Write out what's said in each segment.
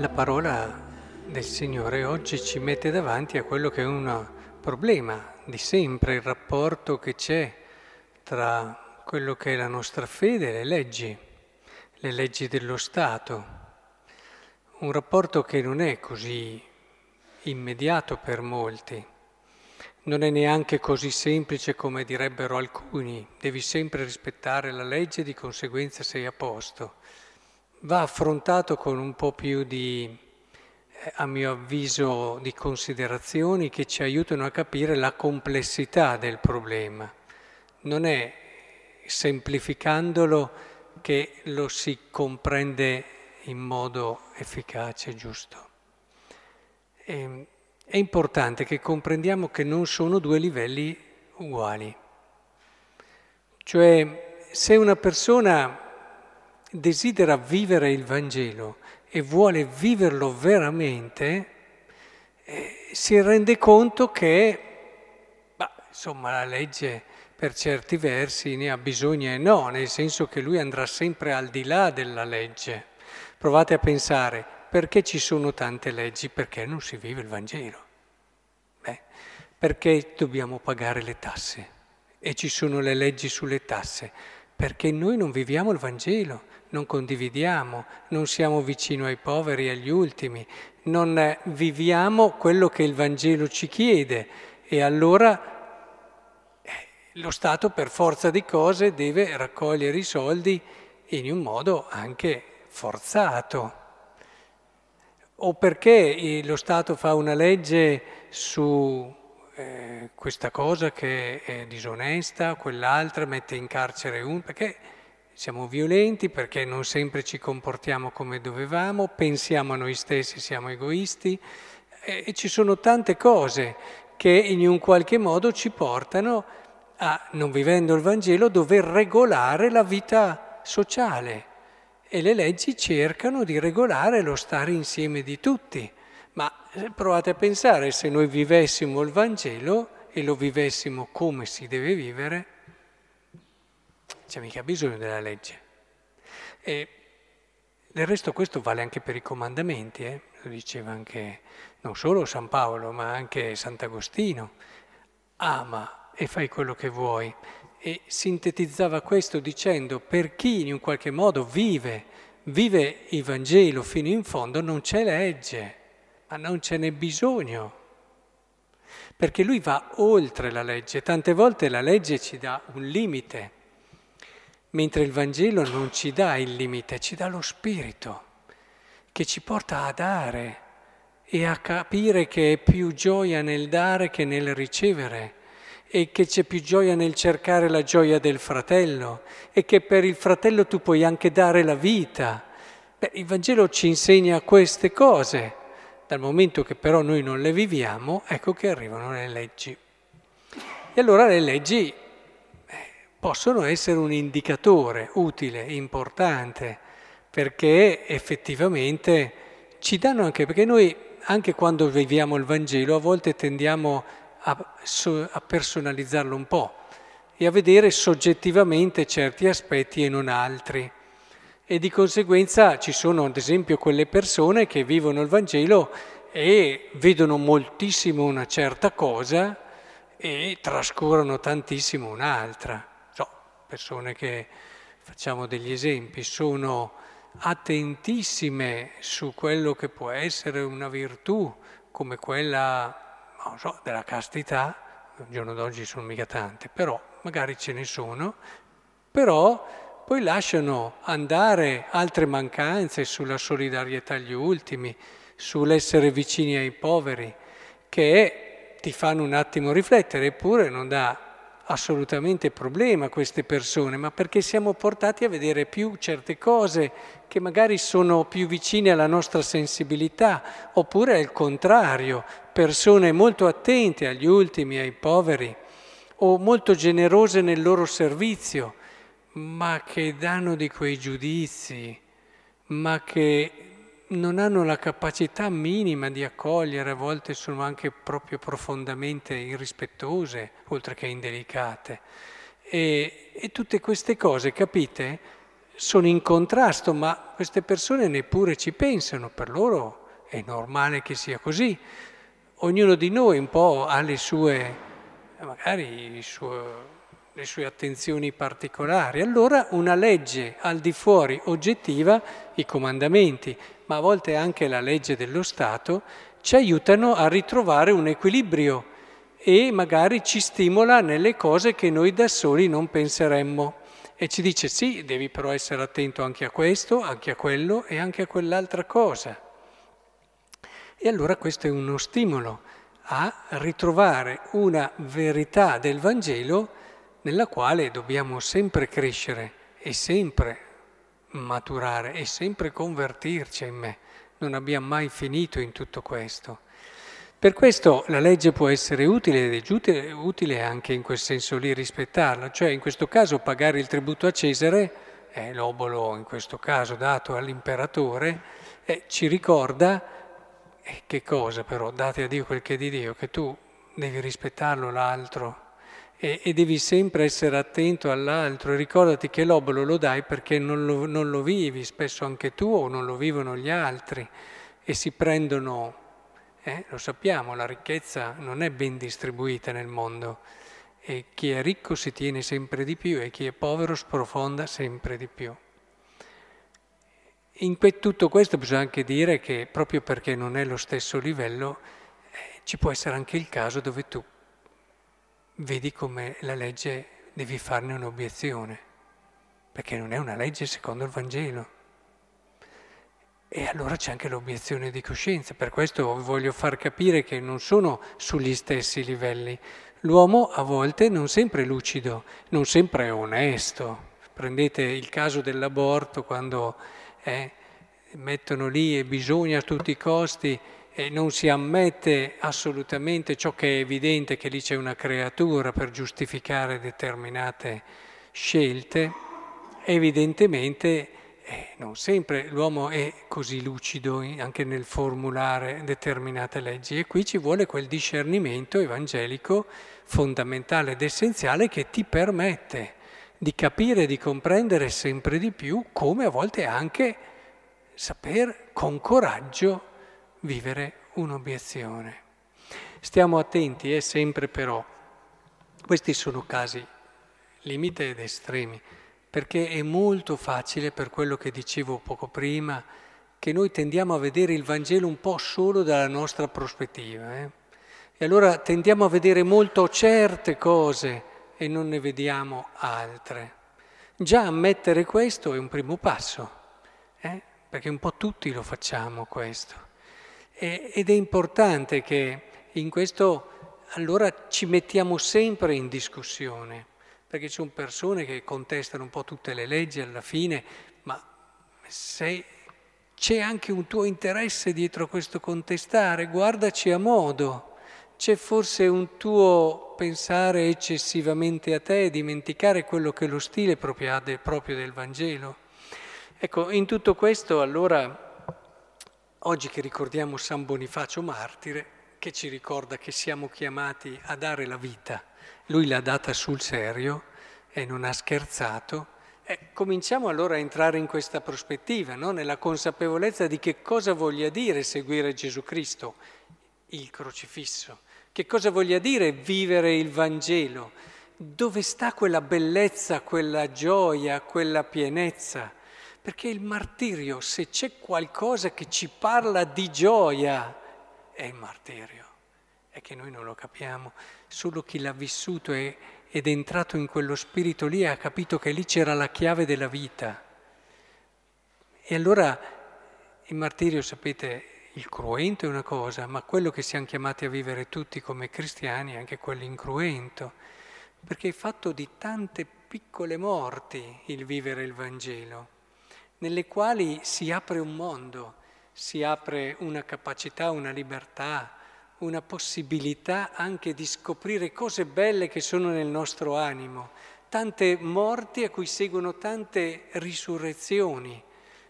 La parola del Signore oggi ci mette davanti a quello che è un problema di sempre, il rapporto che c'è tra quello che è la nostra fede e le leggi, le leggi dello Stato. Un rapporto che non è così immediato per molti, non è neanche così semplice come direbbero alcuni, devi sempre rispettare la legge e di conseguenza sei a posto. Va affrontato con un po' più di a mio avviso, di considerazioni che ci aiutano a capire la complessità del problema. Non è semplificandolo che lo si comprende in modo efficace e giusto. Ehm, è importante che comprendiamo che non sono due livelli uguali. Cioè, se una persona desidera vivere il Vangelo e vuole viverlo veramente, eh, si rende conto che, bah, insomma, la legge per certi versi ne ha bisogno e no, nel senso che lui andrà sempre al di là della legge. Provate a pensare, perché ci sono tante leggi? Perché non si vive il Vangelo. Beh, perché dobbiamo pagare le tasse? E ci sono le leggi sulle tasse? Perché noi non viviamo il Vangelo non condividiamo, non siamo vicino ai poveri e agli ultimi, non eh, viviamo quello che il Vangelo ci chiede e allora eh, lo Stato per forza di cose deve raccogliere i soldi in un modo anche forzato. O perché eh, lo Stato fa una legge su eh, questa cosa che è disonesta, quell'altra mette in carcere un... perché siamo violenti perché non sempre ci comportiamo come dovevamo, pensiamo a noi stessi, siamo egoisti e, e ci sono tante cose che in un qualche modo ci portano a, non vivendo il Vangelo, dover regolare la vita sociale e le leggi cercano di regolare lo stare insieme di tutti. Ma eh, provate a pensare se noi vivessimo il Vangelo e lo vivessimo come si deve vivere, c'è mica bisogno della legge. E del resto questo vale anche per i comandamenti, eh? lo diceva anche non solo San Paolo, ma anche Sant'Agostino. Ama e fai quello che vuoi. E sintetizzava questo dicendo per chi in un qualche modo vive, vive il Vangelo fino in fondo, non c'è legge, ma non ce n'è bisogno. Perché lui va oltre la legge, tante volte la legge ci dà un limite mentre il Vangelo non ci dà il limite, ci dà lo spirito che ci porta a dare e a capire che è più gioia nel dare che nel ricevere e che c'è più gioia nel cercare la gioia del fratello e che per il fratello tu puoi anche dare la vita. Beh, il Vangelo ci insegna queste cose, dal momento che però noi non le viviamo, ecco che arrivano le leggi. E allora le leggi possono essere un indicatore utile, importante, perché effettivamente ci danno anche, perché noi anche quando viviamo il Vangelo a volte tendiamo a, a personalizzarlo un po' e a vedere soggettivamente certi aspetti e non altri. E di conseguenza ci sono ad esempio quelle persone che vivono il Vangelo e vedono moltissimo una certa cosa e trascurano tantissimo un'altra. Persone che facciamo degli esempi, sono attentissime su quello che può essere una virtù come quella, non so, della castità, al giorno d'oggi sono mica tante, però magari ce ne sono, però poi lasciano andare altre mancanze sulla solidarietà agli ultimi, sull'essere vicini ai poveri, che ti fanno un attimo riflettere, eppure non dà assolutamente problema queste persone, ma perché siamo portati a vedere più certe cose che magari sono più vicine alla nostra sensibilità, oppure al contrario, persone molto attente agli ultimi, ai poveri, o molto generose nel loro servizio, ma che danno di quei giudizi, ma che non hanno la capacità minima di accogliere, a volte sono anche proprio profondamente irrispettose, oltre che indelicate. E, e tutte queste cose, capite, sono in contrasto, ma queste persone neppure ci pensano, per loro è normale che sia così. Ognuno di noi un po' ha le sue, magari suo, le sue attenzioni particolari. Allora una legge al di fuori oggettiva, i comandamenti, ma a volte anche la legge dello Stato, ci aiutano a ritrovare un equilibrio e magari ci stimola nelle cose che noi da soli non penseremmo. E ci dice sì, devi però essere attento anche a questo, anche a quello e anche a quell'altra cosa. E allora questo è uno stimolo a ritrovare una verità del Vangelo nella quale dobbiamo sempre crescere e sempre maturare e sempre convertirci in me. Non abbiamo mai finito in tutto questo. Per questo la legge può essere utile ed è utile, anche in quel senso lì rispettarla, cioè in questo caso pagare il tributo a Cesare, eh, l'obolo in questo caso dato all'imperatore, eh, ci ricorda eh, che cosa però, date a Dio quel che è di Dio, che tu devi rispettarlo l'altro e, e devi sempre essere attento all'altro. Ricordati che l'obolo lo dai perché non lo, non lo vivi, spesso anche tu o non lo vivono gli altri. E si prendono eh, lo sappiamo, la ricchezza non è ben distribuita nel mondo. E chi è ricco si tiene sempre di più e chi è povero sprofonda sempre di più. In tutto questo bisogna anche dire che proprio perché non è lo stesso livello, eh, ci può essere anche il caso dove tu vedi come la legge devi farne un'obiezione, perché non è una legge secondo il Vangelo. E allora c'è anche l'obiezione di coscienza, per questo voglio far capire che non sono sugli stessi livelli. L'uomo a volte non sempre è lucido, non sempre è onesto. Prendete il caso dell'aborto quando eh, mettono lì e bisogna a tutti i costi e non si ammette assolutamente ciò che è evidente che lì c'è una creatura per giustificare determinate scelte, evidentemente eh, non sempre l'uomo è così lucido anche nel formulare determinate leggi. E qui ci vuole quel discernimento evangelico fondamentale ed essenziale che ti permette di capire e di comprendere sempre di più come a volte anche saper con coraggio vivere un'obiezione. Stiamo attenti, eh, sempre però, questi sono casi limite ed estremi perché è molto facile, per quello che dicevo poco prima, che noi tendiamo a vedere il Vangelo un po' solo dalla nostra prospettiva. Eh? E allora tendiamo a vedere molto certe cose e non ne vediamo altre. Già ammettere questo è un primo passo, eh? perché un po' tutti lo facciamo questo. Ed è importante che in questo allora ci mettiamo sempre in discussione perché ci sono persone che contestano un po' tutte le leggi alla fine, ma se c'è anche un tuo interesse dietro questo contestare, guardaci a modo. C'è forse un tuo pensare eccessivamente a te dimenticare quello che lo stile proprio del Vangelo. Ecco, in tutto questo allora, oggi che ricordiamo San Bonifacio martire, che ci ricorda che siamo chiamati a dare la vita lui l'ha data sul serio e non ha scherzato. Eh, cominciamo allora a entrare in questa prospettiva, no? nella consapevolezza di che cosa voglia dire seguire Gesù Cristo, il crocifisso, che cosa voglia dire vivere il Vangelo, dove sta quella bellezza, quella gioia, quella pienezza. Perché il martirio, se c'è qualcosa che ci parla di gioia, è il martirio è che noi non lo capiamo, solo chi l'ha vissuto e, ed è entrato in quello spirito lì ha capito che lì c'era la chiave della vita. E allora il martirio, sapete, il cruento è una cosa, ma quello che siamo chiamati a vivere tutti come cristiani è anche quell'incruento, perché è fatto di tante piccole morti il vivere il Vangelo, nelle quali si apre un mondo, si apre una capacità, una libertà, una possibilità anche di scoprire cose belle che sono nel nostro animo, tante morti a cui seguono tante risurrezioni.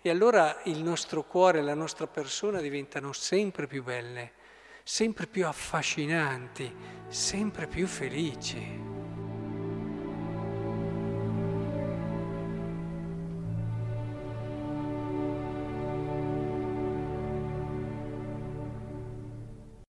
E allora il nostro cuore, la nostra persona diventano sempre più belle, sempre più affascinanti, sempre più felici.